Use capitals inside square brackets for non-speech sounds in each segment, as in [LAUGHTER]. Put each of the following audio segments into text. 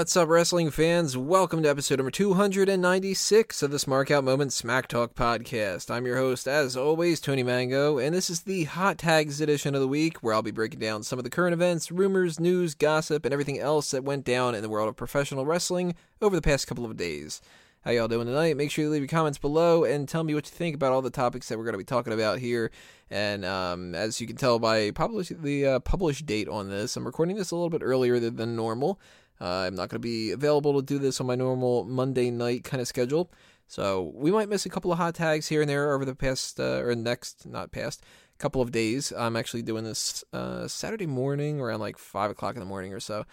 What's up, wrestling fans? Welcome to episode number 296 of the Mark Out Moment Smack Talk podcast. I'm your host, as always, Tony Mango, and this is the Hot Tags edition of the week where I'll be breaking down some of the current events, rumors, news, gossip, and everything else that went down in the world of professional wrestling over the past couple of days. How y'all doing tonight? Make sure you leave your comments below and tell me what you think about all the topics that we're going to be talking about here. And um, as you can tell by publish the uh, published date on this, I'm recording this a little bit earlier than normal. Uh, I'm not going to be available to do this on my normal Monday night kind of schedule. So we might miss a couple of hot tags here and there over the past, uh, or next, not past, couple of days. I'm actually doing this uh, Saturday morning around like 5 o'clock in the morning or so.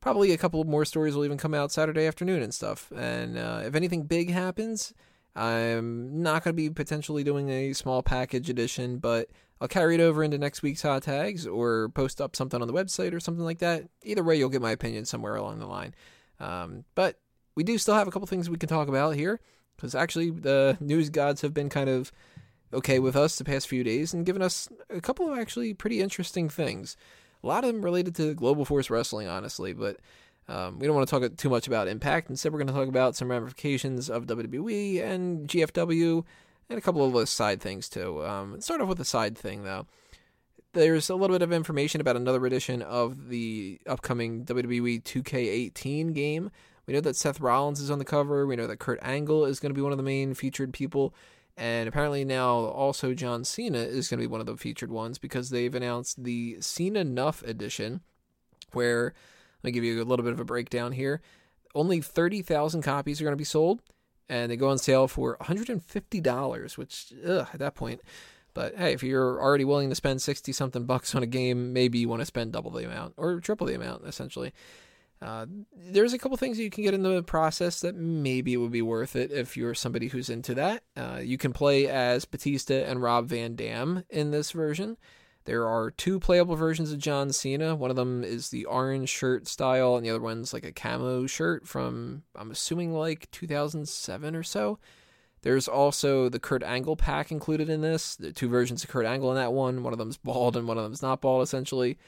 Probably a couple more stories will even come out Saturday afternoon and stuff. And uh, if anything big happens, I'm not going to be potentially doing a small package edition, but I'll carry it over into next week's hot tags or post up something on the website or something like that. Either way, you'll get my opinion somewhere along the line. Um, but we do still have a couple things we can talk about here because actually the news gods have been kind of okay with us the past few days and given us a couple of actually pretty interesting things. A lot of them related to Global Force Wrestling, honestly, but um, we don't want to talk too much about Impact. Instead, we're going to talk about some ramifications of WWE and GFW and a couple of other side things too. Um, start off with a side thing though. There's a little bit of information about another edition of the upcoming WWE 2K18 game. We know that Seth Rollins is on the cover. We know that Kurt Angle is going to be one of the main featured people. And apparently now also John Cena is going to be one of the featured ones because they've announced the Cena Nuff edition, where let me give you a little bit of a breakdown here. Only 30,000 copies are going to be sold and they go on sale for $150, which ugh, at that point. But hey, if you're already willing to spend 60 something bucks on a game, maybe you want to spend double the amount or triple the amount, essentially. Uh, there's a couple things you can get in the process that maybe it would be worth it if you're somebody who's into that. Uh, you can play as Batista and Rob Van Dam in this version. There are two playable versions of John Cena. One of them is the orange shirt style, and the other one's like a camo shirt from, I'm assuming, like 2007 or so. There's also the Kurt Angle pack included in this. The two versions of Kurt Angle in that one. One of them's bald and one of them's not bald, essentially.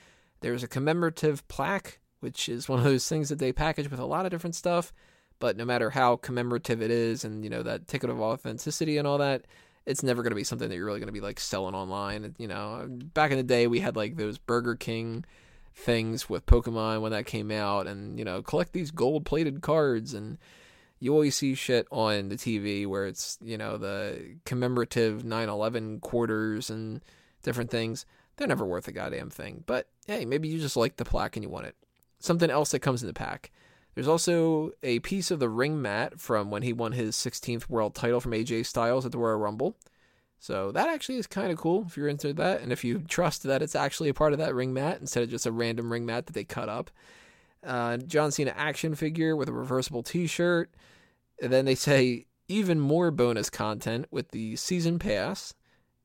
There's a commemorative plaque, which is one of those things that they package with a lot of different stuff. But no matter how commemorative it is, and you know that ticket of authenticity and all that, it's never going to be something that you're really going to be like selling online. You know, back in the day, we had like those Burger King things with Pokemon when that came out, and you know, collect these gold plated cards. And you always see shit on the TV where it's you know the commemorative 9/11 quarters and different things. They're never worth a goddamn thing. But hey, maybe you just like the plaque and you want it. Something else that comes in the pack. There's also a piece of the ring mat from when he won his 16th world title from AJ Styles at the Royal Rumble. So that actually is kind of cool if you're into that, and if you [LAUGHS] trust that it's actually a part of that ring mat instead of just a random ring mat that they cut up. Uh, John Cena action figure with a reversible T-shirt. And then they say even more bonus content with the season pass,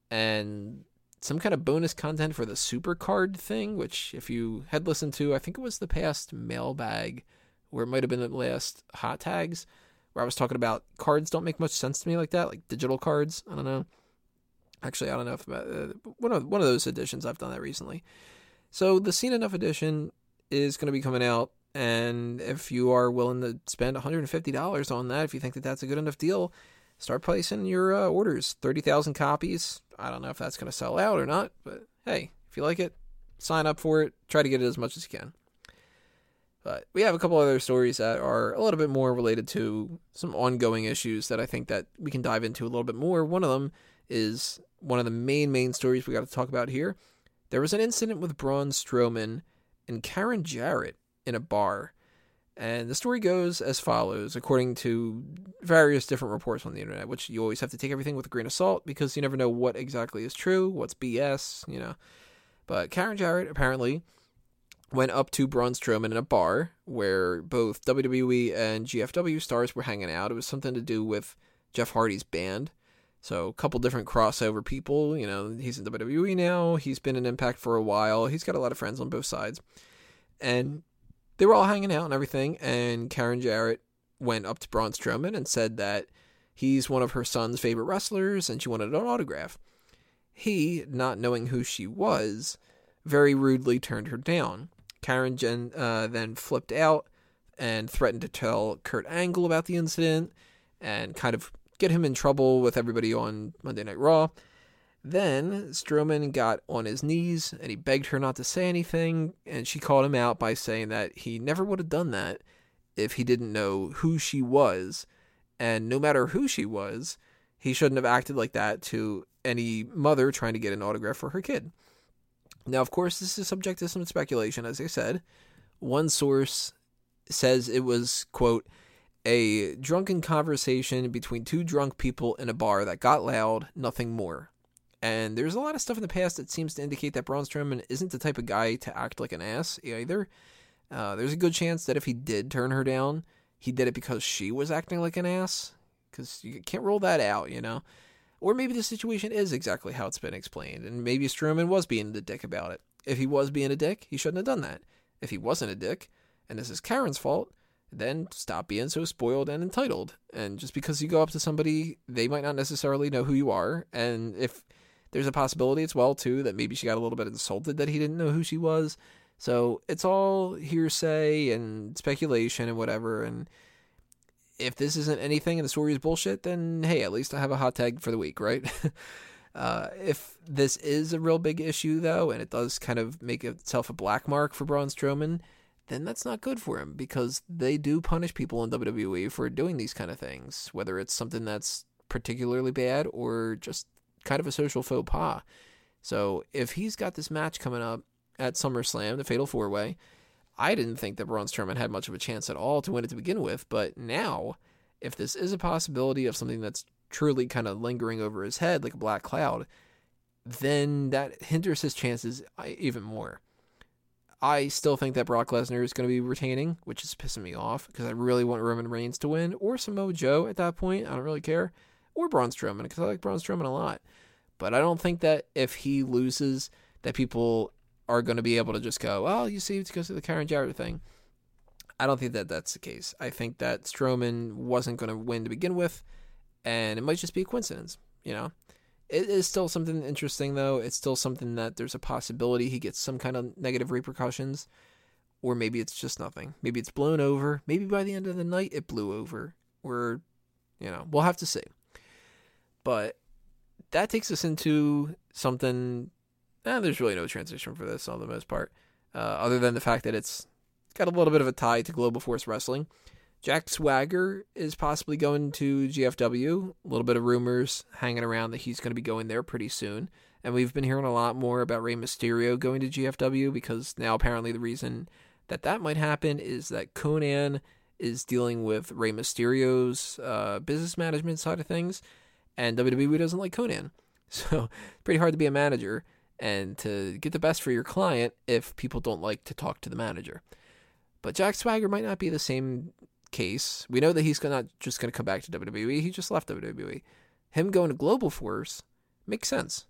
and some kind of bonus content for the super card thing. Which, if you had listened to, I think it was the past mailbag where it might have been the last hot tags where I was talking about cards don't make much sense to me like that, like digital cards. I don't know. Actually, I don't know if uh, one of one of those editions I've done that recently. So the Cena Nuff edition is going to be coming out, and if you are willing to spend $150 on that, if you think that that's a good enough deal, start placing your uh, orders. Thirty thousand copies. I don't know if that's going to sell out or not, but hey, if you like it, sign up for it. Try to get it as much as you can. But we have a couple other stories that are a little bit more related to some ongoing issues that I think that we can dive into a little bit more. One of them is one of the main main stories we got to talk about here. There was an incident with Braun Strowman and Karen Jarrett in a bar. And the story goes as follows, according to various different reports on the internet, which you always have to take everything with a grain of salt because you never know what exactly is true, what's BS, you know. But Karen Jarrett apparently went up to Braun Strowman in a bar where both WWE and GFW stars were hanging out. It was something to do with Jeff Hardy's band. So a couple different crossover people. You know, he's in WWE now. He's been in Impact for a while. He's got a lot of friends on both sides, and they were all hanging out and everything. And Karen Jarrett went up to Braun Strowman and said that he's one of her son's favorite wrestlers, and she wanted an autograph. He, not knowing who she was, very rudely turned her down. Karen Jen uh, then flipped out and threatened to tell Kurt Angle about the incident and kind of get him in trouble with everybody on Monday Night Raw. Then Strowman got on his knees and he begged her not to say anything, and she called him out by saying that he never would have done that if he didn't know who she was. And no matter who she was, he shouldn't have acted like that to any mother trying to get an autograph for her kid. Now, of course, this is subject to some speculation, as I said. One source says it was, quote, a drunken conversation between two drunk people in a bar that got loud, nothing more. And there's a lot of stuff in the past that seems to indicate that Braun Strowman isn't the type of guy to act like an ass either. Uh, there's a good chance that if he did turn her down, he did it because she was acting like an ass. Because you can't roll that out, you know? Or maybe the situation is exactly how it's been explained, and maybe Strowman was being a dick about it. If he was being a dick, he shouldn't have done that. If he wasn't a dick, and this is Karen's fault, then stop being so spoiled and entitled. And just because you go up to somebody, they might not necessarily know who you are. And if there's a possibility as well, too, that maybe she got a little bit insulted that he didn't know who she was. So it's all hearsay and speculation and whatever. And if this isn't anything and the story is bullshit, then hey, at least I have a hot tag for the week, right? [LAUGHS] uh, if this is a real big issue, though, and it does kind of make itself a black mark for Braun Strowman, then that's not good for him because they do punish people in WWE for doing these kind of things, whether it's something that's particularly bad or just kind of a social faux pas. So if he's got this match coming up at SummerSlam, the Fatal Four Way, I didn't think that Braun Strowman had much of a chance at all to win it to begin with, but now, if this is a possibility of something that's truly kind of lingering over his head like a black cloud, then that hinders his chances uh, even more. I still think that Brock Lesnar is going to be retaining, which is pissing me off because I really want Roman Reigns to win or Samoa Joe at that point. I don't really care. Or Braun Strowman because I like Braun Strowman a lot. But I don't think that if he loses, that people are going to be able to just go, well, you see, it's because of the Karen Jarrett thing. I don't think that that's the case. I think that Strowman wasn't going to win to begin with, and it might just be a coincidence, you know? It is still something interesting, though. It's still something that there's a possibility he gets some kind of negative repercussions, or maybe it's just nothing. Maybe it's blown over. Maybe by the end of the night, it blew over. Or, you know, we'll have to see. But that takes us into something eh, there's really no transition for this on the most part, uh, other than the fact that it's got a little bit of a tie to Global Force Wrestling. Jack Swagger is possibly going to GFW. A little bit of rumors hanging around that he's going to be going there pretty soon. And we've been hearing a lot more about Rey Mysterio going to GFW because now apparently the reason that that might happen is that Konnan is dealing with Rey Mysterio's uh, business management side of things, and WWE doesn't like Konnan. [LAUGHS] So it's pretty hard to be a manager and to get the best for your client if people don't like to talk to the manager. But Jack Swagger might not be the same case. We know that he's not just going to come back to WWE. He just left WWE. Him going to Global Force makes sense.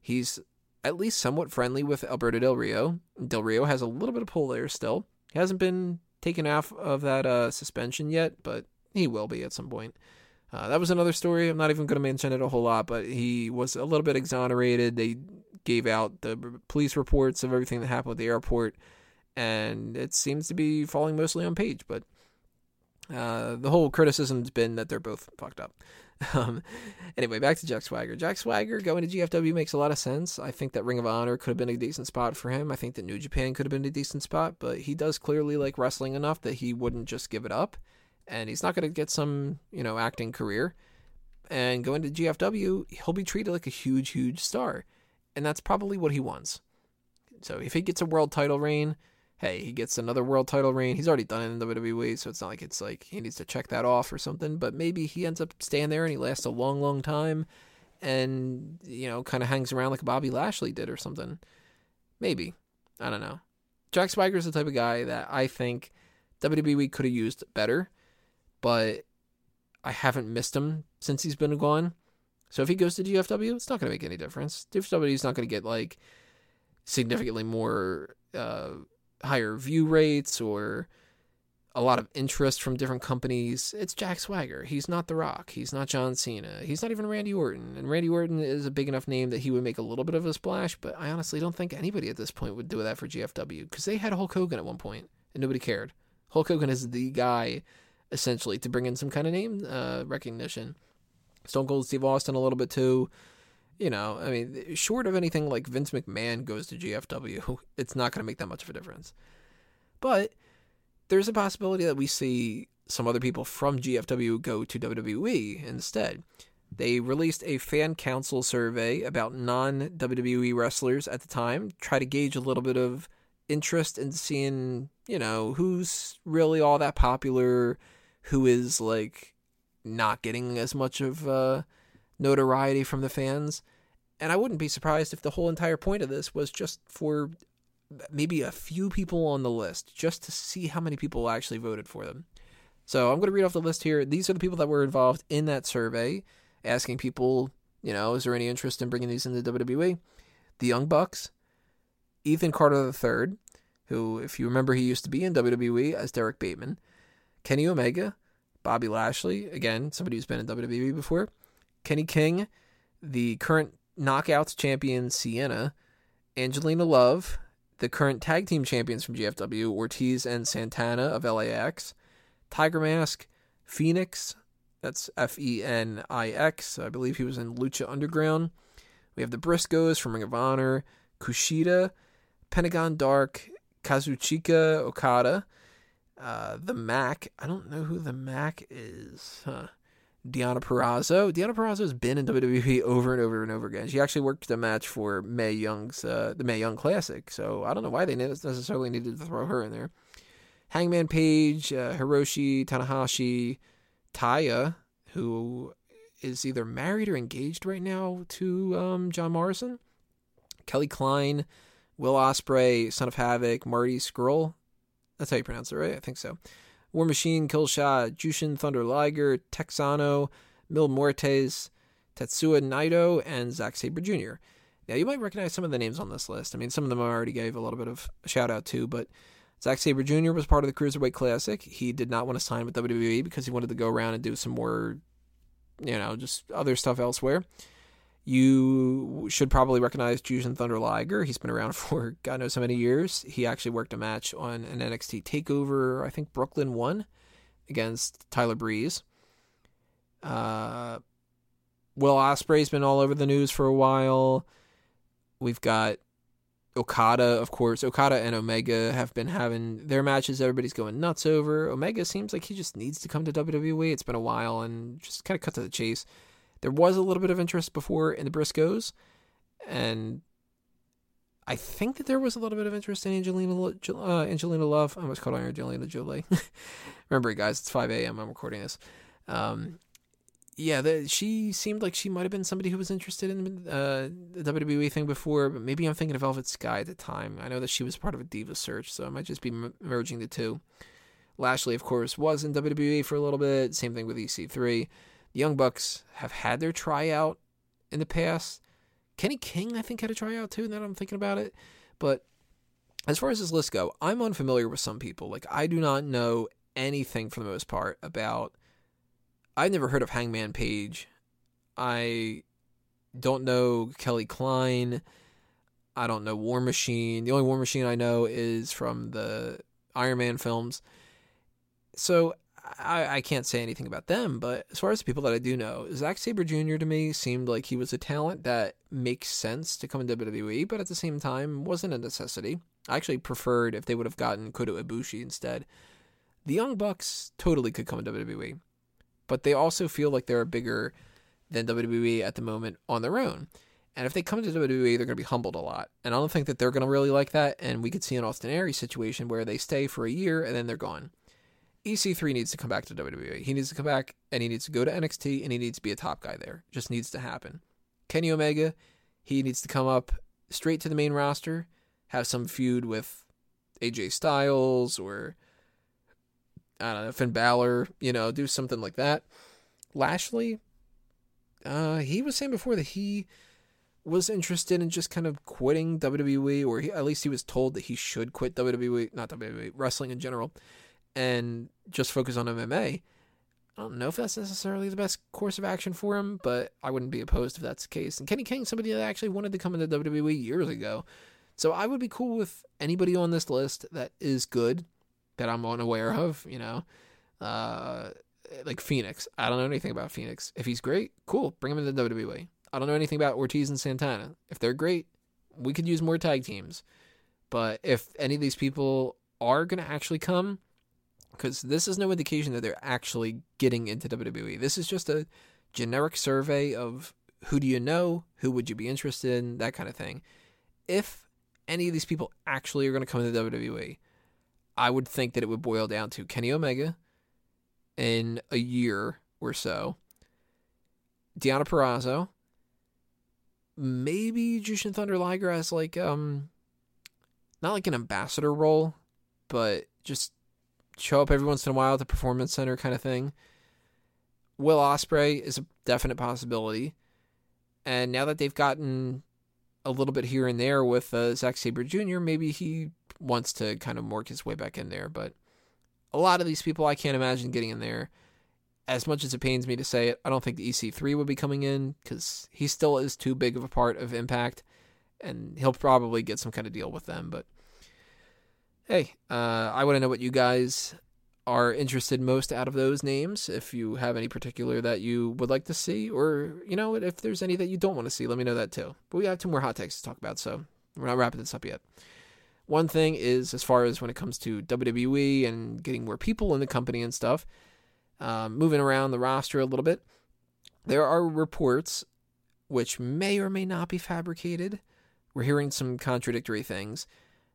He's at least somewhat friendly with Alberto Del Rio. Del Rio has a little bit of pull there still. He hasn't been taken off of that uh, suspension yet, but he will be at some point. Uh, that was another story. I'm not even going to mention it a whole lot, but he was a little bit exonerated. They gave out the police reports of everything that happened at the airport, and it seems to be falling mostly on Paige. But uh, the whole criticism's been that they're both fucked up. [LAUGHS] Um, anyway, back to Jack Swagger. Jack Swagger going to GFW makes a lot of sense. I think that Ring of Honor could have been a decent spot for him. I think that New Japan could have been a decent spot, but he does clearly like wrestling enough that he wouldn't just give it up. And he's not going to get some, you know, acting career. And going to GFW, he'll be treated like a huge, huge star and that's probably what he wants. So if he gets a world title reign, hey, he gets another world title reign. He's already done it in WWE, so it's not like it's like he needs to check that off or something. But maybe he ends up staying there and he lasts a long, long time, and you know, kind of hangs around like Bobby Lashley did or something. Maybe I don't know. Jack Swagger is the type of guy that I think WWE could have used better, but I haven't missed him since he's been gone. So if he goes to GFW, it's not going to make any difference. GFW is not going to get like significantly more uh, higher view rates or a lot of interest from different companies. It's Jack Swagger. He's not The Rock. He's not John Cena. He's not even Randy Orton. And Randy Orton is a big enough name that he would make a little bit of a splash, but I honestly don't think anybody at this point would do that for GFW because they had Hulk Hogan at one point and nobody cared. Hulk Hogan is the guy, essentially, to bring in some kind of name uh, recognition. Stone Cold Steve Austin a little bit too. You know, I mean, short of anything like Vince McMahon goes to GFW, [LAUGHS] it's not going to make that much of a difference. But there's a possibility that we see some other people from GFW go to WWE instead. They released a fan council survey about non WWE wrestlers at the time, try to gauge a little bit of interest in seeing, you know, who's really all that popular, who is like not getting as much of uh, notoriety from the fans. And I wouldn't be surprised if the whole entire point of this was just for maybe a few people on the list, just to see how many people actually voted for them. So I'm going to read off the list here. These are the people that were involved in that survey, asking people, you know, is there any interest in bringing these into WWE? The Young Bucks, Ethan Carter III, who, if you remember, he used to be in WWE as Derrick Bateman, Kenny Omega, Bobby Lashley, again, somebody who's been in WWE before, Kenny King, the current Knockouts champion Sienna, Angelina Love, the current tag team champions from GFW, Ortiz and Santana of LAX, Tiger Mask, Fenix, that's F E N I X, I believe he was in Lucha Underground. We have the Briscoes from Ring of Honor, Kushida, Pentagon Dark, Kazuchika Okada, uh, the Mac. I don't know who the Mac is. Huh. Deonna Purrazzo. Deonna Purrazzo has been in WWE over and over and over again. She actually worked a match for Mae Young's uh, the Mae Young Classic, so I don't know why they necessarily needed to throw her in there. Hangman Page, uh, Hiroshi Tanahashi, Taya, who is either married or engaged right now to um, John Morrison, Kelly Klein, Will Ospreay, Son of Havoc, Marty Scurll. That's how you pronounce it, right? I think so. War Machine, Killshot, Jushin Thunder Liger, Texano, Mil Muertes, Tetsuya Naito, and Zack Sabre Jr. Now, you might recognize some of the names on this list. I mean, some of them I already gave a little bit of shout out to, but Zack Sabre Jr. was part of the Cruiserweight Classic. He did not want to sign with WWE because he wanted to go around and do some more, you know, just other stuff elsewhere. You should probably recognize Jushin Thunder Liger. He's been around [LAUGHS] for God knows how many years. He actually worked a match on an NXT Takeover. I think Brooklyn won against Tyler Breeze. Uh, Will Ospreay's been all over the news for a while. We've got Okada, of course. Okada and Omega have been having their matches. Everybody's going nuts over. Omega seems like he just needs to come to WWE. It's been a while, and just kind of cut to the chase. There was a little bit of interest before in the Briscoes, and I think that there was a little bit of interest in Angelina uh, Angelina Love. I almost called her Angelina Jolie. [LAUGHS] Remember, guys, it's 5 a.m. I'm recording this. Um, yeah, the, she seemed like she might have been somebody who was interested in uh, the WWE thing before, but maybe I'm thinking of Velvet Sky at the time. I know that she was part of a Diva search, so I might just be merging the two. Lashley, of course, was in WWE for a little bit. Same thing with EC3. Young Bucks have had their tryout in the past. Kenny King, I think, had a tryout too, now that I'm thinking about it. But as far as this list go, I'm unfamiliar with some people. Like, I do not know anything for the most part about. I've never heard of Hangman Page. I don't know Kelly Klein. I don't know War Machine. The only War Machine I know is from the Iron Man films. So I, I can't say anything about them, but as far as the people that I do know, Zack Sabre Jr. to me seemed like he was a talent that makes sense to come into WWE, but at the same time wasn't a necessity. I actually preferred if they would have gotten Kota Ibushi instead. The Young Bucks totally could come into WWE, but they also feel like they're bigger than WWE at the moment on their own. And if they come to WWE, they're going to be humbled a lot. And I don't think that they're going to really like that. And we could see an Austin Aries situation where they stay for a year and then they're gone. EC3 needs to come back to WWE. He needs to come back and he needs to go to NXT and he needs to be a top guy there. Just needs to happen. Kenny Omega, he needs to come up straight to the main roster, have some feud with AJ Styles or I don't know, Finn Balor, you know, do something like that. Lashley, uh, he was saying before that he was interested in just kind of quitting WWE, or he, at least he was told that he should quit WWE, not WWE, wrestling in general and just focus on MMA. I don't know if that's necessarily the best course of action for him, but I wouldn't be opposed if that's the case. And Kenny King, somebody that actually wanted to come into WWE years ago. So I would be cool with anybody on this list that is good. that I'm unaware of, you know. Uh, like Fenix. I don't know anything about Fenix. If he's great, cool, bring him into WWE. I don't know anything about Ortiz and Santana. If they're great, we could use more tag teams. But if any of these people are going to actually come, because this is no indication that they're actually getting into WWE. This is just a generic survey of who do you know, who would you be interested in, that kind of thing. If any of these people actually are going to come into WWE, I would think that it would boil down to Kenny Omega in a year or so, Deonna Purrazzo, maybe Jushin Thunder Liger as like um not like an ambassador role, but just show up every once in a while at the performance center kind of thing. Will Ospreay is a definite possibility. And now that they've gotten a little bit here and there with uh, Zack Sabre Jr., maybe he wants to kind of work his way back in there. But a lot of these people I can't imagine getting in there. As much as it pains me to say it, I don't think the EC3 would be coming in because he still is too big of a part of Impact, and he'll probably get some kind of deal with them. But hey, uh, I want to know what you guys are interested most out of those names. If you have any particular that you would like to see, or you know, if there's any that you don't want to see, let me know that too. But we have two more hot takes to talk about, so we're not wrapping this up yet. One thing is, as far as when it comes to WWE and getting more people in the company and stuff, um, moving around the roster a little bit, there are reports which may or may not be fabricated. We're hearing some contradictory things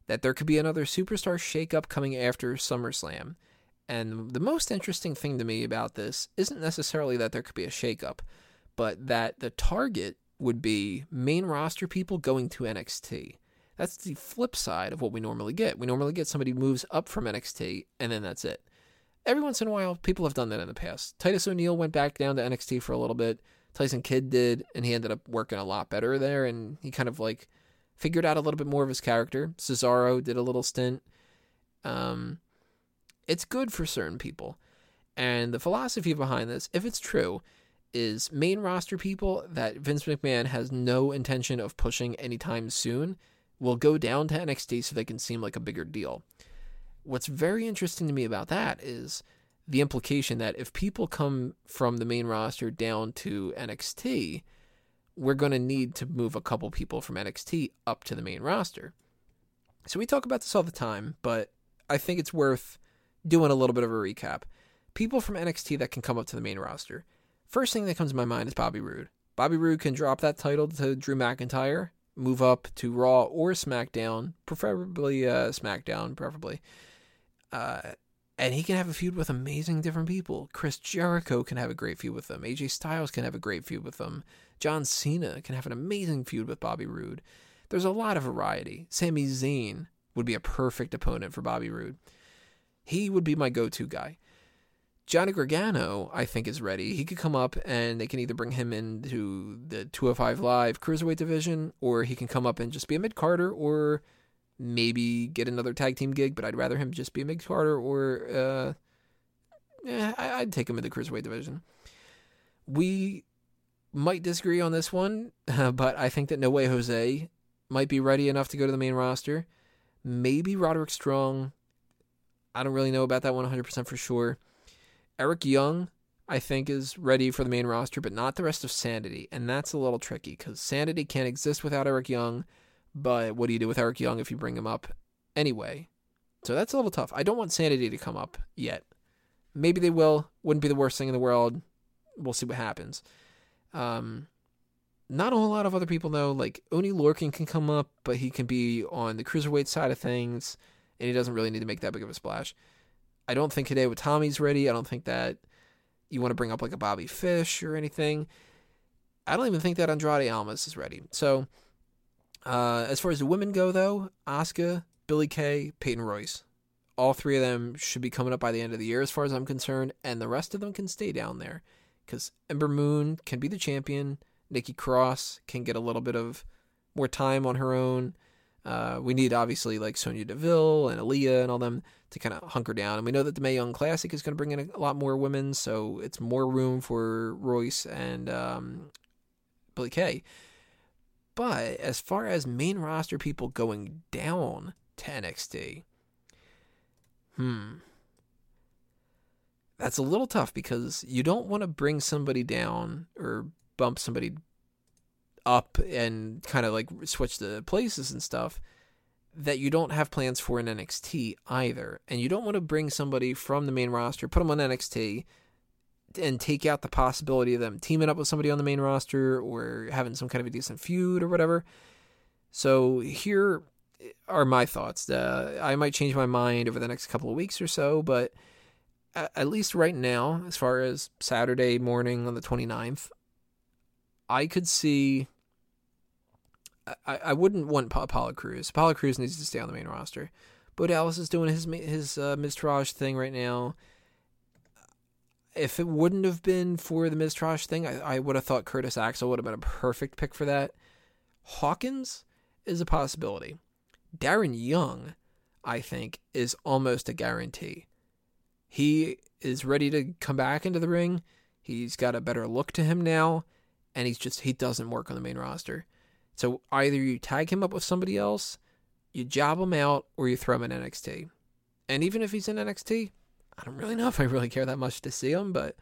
that there could be another superstar shakeup coming after SummerSlam. And the most interesting thing to me about this isn't necessarily that there could be a shakeup, but that the target would be main roster people going to NXT. That's the flip side of what we normally get. We normally get somebody moves up from NXT and then that's it. Every once in a while, people have done that in the past. Titus O'Neil went back down to NXT for a little bit. Tyson Kidd did, and he ended up working a lot better there. And he kind of like figured out a little bit more of his character. Cesaro did a little stint. Um, it's good for certain people. And the philosophy behind this, if it's true, is main roster people that Vince McMahon has no intention of pushing anytime soon will go down to NXT so they can seem like a bigger deal. What's very interesting to me about that is the implication that if people come from the main roster down to NXT, we're going to need to move a couple people from NXT up to the main roster. So we talk about this all the time, but I think it's worth doing a little bit of a recap. People from NXT that can come up to the main roster. First thing that comes to my mind is Bobby Roode. Bobby Roode can drop that title to Drew McIntyre move up to Raw or SmackDown, preferably uh, SmackDown, preferably. Uh, and he can have a feud with amazing different people. Chris Jericho can have a great feud with them. AJ Styles can have a great feud with them. John Cena can have an amazing feud with Bobby Roode. There's a lot of variety. Sami Zayn would be a perfect opponent for Bobby Roode. He would be my go-to guy. Johnny Gargano, I think, is ready. He could come up and they can either bring him into the 205 Live Cruiserweight division, or he can come up and just be a mid carder, or maybe get another tag team gig. But I'd rather him just be a mid carder, or uh, yeah, I'd take him in the Cruiserweight division. We might disagree on this one, [LAUGHS] but I think that No Way Jose might be ready enough to go to the main roster. Maybe Roderick Strong. I don't really know about that 100% for sure. Eric Young, I think, is ready for the main roster, but not the rest of Sanity. And that's a little tricky because Sanity can't exist without Eric Young. But what do you do with Eric Young if you bring him up anyway? So that's a little tough. I don't want Sanity to come up yet. Maybe they will. Wouldn't be the worst thing in the world. We'll see what happens. Um, not a whole lot of other people though. Like Oney Lorcan can come up, but he can be on the cruiserweight side of things, and he doesn't really need to make that big of a splash. I don't think Hideo Itami's ready. I don't think that you want to bring up like a Bobby Fish or anything. I don't even think that Andrade Almas is ready. So, uh, as far as the women go, though, Asuka, Billie Kay, Peyton Royce, all three of them should be coming up by the end of the year, as far as I'm concerned, and the rest of them can stay down there because Ember Moon can be the champion. Nikki Cross can get a little bit of more time on her own. Uh, we need obviously like Sonya Deville and Aliyah and all them to kind of hunker down. And we know that the Mae Young Classic is going to bring in a, lot more women, so it's more room for Royce and um, Billie Kay. But as far as main roster people going down to NXT, Hmm. That's a little tough because you don't want to bring somebody down or bump somebody up and kind of like switch the places and stuff that you don't have plans for in NXT either. And you don't want to bring somebody from the main roster, put them on NXT, and take out the possibility of them teaming up with somebody on the main roster or having some kind of a decent feud or whatever. So here are my thoughts. Uh, I might change my mind over the next couple of weeks or so, but at least right now, as far as Saturday morning on the 29th, I could see. I, I wouldn't want Apollo Crews. Apollo Crews needs to stay on the main roster. Bo Dallas is doing his his uh, thing right now. If it wouldn't have been for the Miztourage thing, I, I would have thought Curtis Axel would have been a perfect pick for that. Hawkins is a possibility. Darren Young, I think, is almost a guarantee. He is ready to come back into the ring. He's got a better look to him now and he's just he doesn't work on the main roster. So either you tag him up with somebody else, you job him out, or you throw him in NXT. And even if he's in NXT, I don't really know if I really care that much to see him, but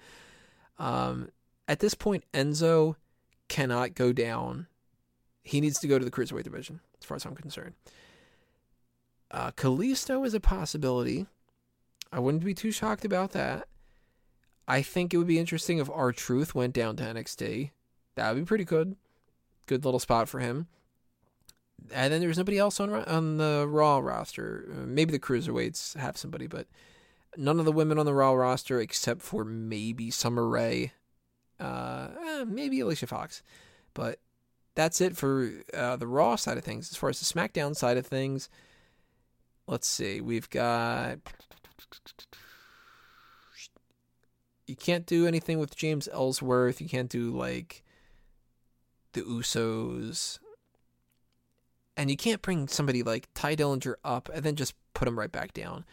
um, at this point, Enzo cannot go down. He needs to go to the cruiserweight division, as far as I'm concerned. Uh, Kalisto is a possibility. I wouldn't be too shocked about that. I think it would be interesting if R-Truth went down to NXT. That would be pretty good. Good little spot for him. And then there's nobody else on on the Raw roster. Maybe the cruiserweights have somebody, but none of the women on the Raw roster except for maybe Summer Rae, uh, eh, maybe Alicia Fox, but that's it for uh, the Raw side of things. As far as the SmackDown side of things, let's see. We've got you can't do anything with James Ellsworth. You can't do like the Usos. And you can't bring somebody like Tye Dillinger up and then just put him right back down.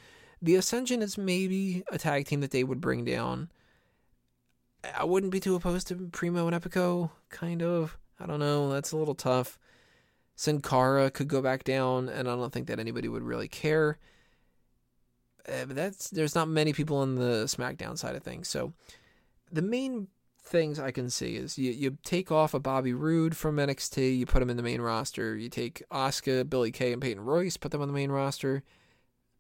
The Ascension is maybe a tag team that they would bring down. I wouldn't be too opposed to Primo and Epico, kind of. I don't know. That's a little tough. Sin Cara could go back down, and I don't think that anybody would really care. Uh, but that's there's not many people on the SmackDown side of things. So the main things I can see is you, you take off a Bobby Roode from NXT, you put him in the main roster. You take Asuka, Billie Kay, and Peyton Royce, put them on the main roster,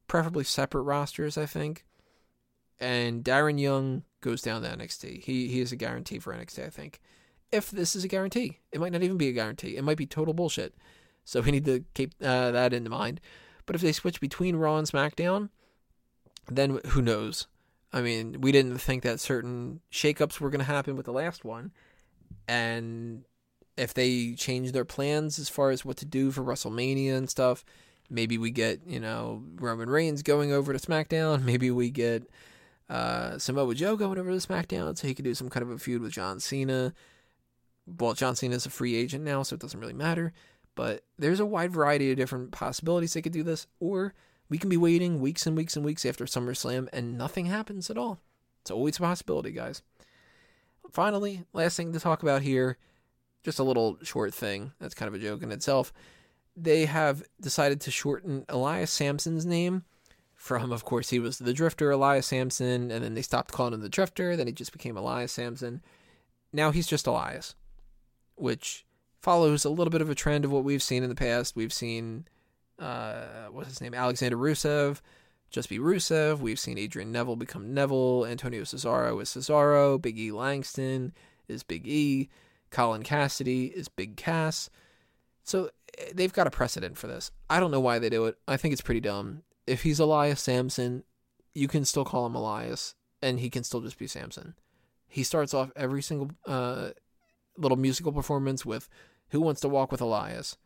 preferably separate rosters, I think. And Darren Young goes down to NXT. He he is a guarantee for NXT, I think. If this is a guarantee, it might not even be a guarantee. It might be total bullshit. So we need to keep uh, that in mind. But if they switch between Raw and SmackDown, then who knows? I mean, we didn't think that certain shakeups were going to happen with the last one. And if they change their plans as far as what to do for WrestleMania and stuff, maybe we get, you know, Roman Reigns going over to SmackDown. [LAUGHS] Maybe we get uh, Samoa Joe going over to SmackDown so he could do some kind of a feud with John Cena. Well, John Cena is a free agent now, so it doesn't really matter. But there's a wide variety of different possibilities they could do this. Or we can be waiting weeks and weeks and weeks after SummerSlam and nothing happens at all. It's always a possibility, guys. Finally, last thing to talk about here, just a little short thing that's kind of a joke in itself. They have decided to shorten Elias Samson's name from, of course, he was the Drifter Elias Samson, and then they stopped calling him the Drifter, then he just became Elias Samson. Now he's just Elias, which follows a little bit of a trend of what we've seen in the past. We've seen uh, what's his name? Alexander Rusev, just be Rusev. We've seen Adrian Neville become Neville. Antonio Cesaro is Cesaro. Big E Langston is Big E. Colin Cassady is Big Cass. So they've got a precedent for this. I don't know why they do it. I think it's pretty dumb. If he's Elias Samson, you can still call him Elias, and he can still just be Samson. He starts off every single uh, little musical performance with "Who wants to walk with Elias?"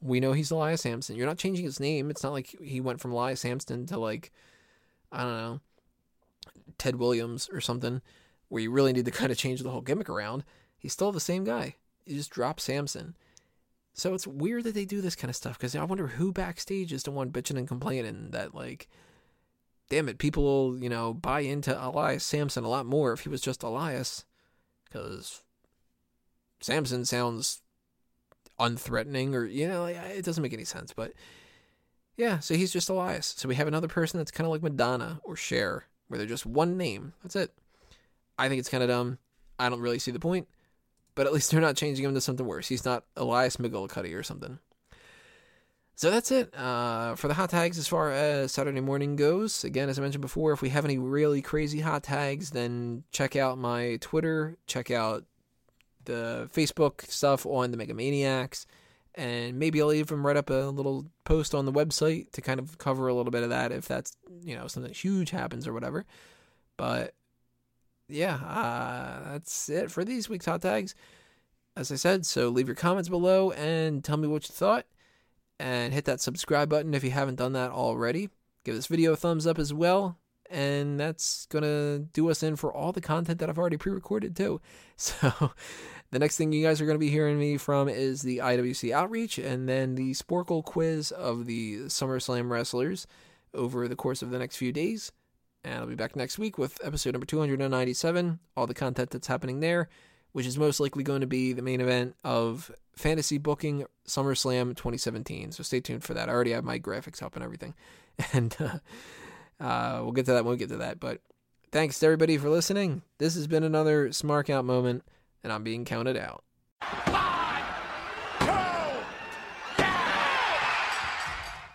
we know he's Elias Samson. You're not changing his name. It's not like he went from Elias Samson to like, I don't know, Ted Williams or something, where you really need to kind of change the whole gimmick around. He's still the same guy. You just drop Samson. So it's weird that they do this kind of stuff because I wonder who backstage is the one bitching and complaining that like, damn it, people will you know buy into Elias Samson a lot more if he was just Elias, because Samson sounds unthreatening or you know it doesn't make any sense but Yeah, so he's just Elias. So we have another person that's kind of like Madonna or Cher, where they're just one name. That's it. I think it's kind of dumb. I don't really see the point, but at least they're not changing him to something worse. He's not Elias McGillicuddy or something. So that's it uh, for the hot tags as far as Saturday morning goes. Again, as I mentioned before, if we have any really crazy hot tags, then check out my Twitter, check out the Facebook stuff on the Megamaniacs, and maybe I'll even write up a little post on the website to kind of cover a little bit of that if that's you know something huge happens or whatever. But yeah, uh, that's it for these week's hot tags. As I said, so leave your comments below and tell me what you thought and hit that subscribe button if you haven't done that already. Give this video a thumbs up as well. And that's going to do us in for all the content that I've already pre recorded, too. [LAUGHS] So, the next thing you guys are going to be hearing me from is the IWC Outreach and then the Sporcle quiz of the SummerSlam wrestlers over the course of the next few days. And I'll be back next week with episode number 297, all the content that's happening there which is most likely going to be the main event of Fantasy Booking SummerSlam 2017. So stay tuned for that. I already have my graphics up and everything. [LAUGHS] And uh, uh, we'll get to that when we get to that. But thanks to everybody for listening. This has been another Smart Out moment, and I'm being counted out.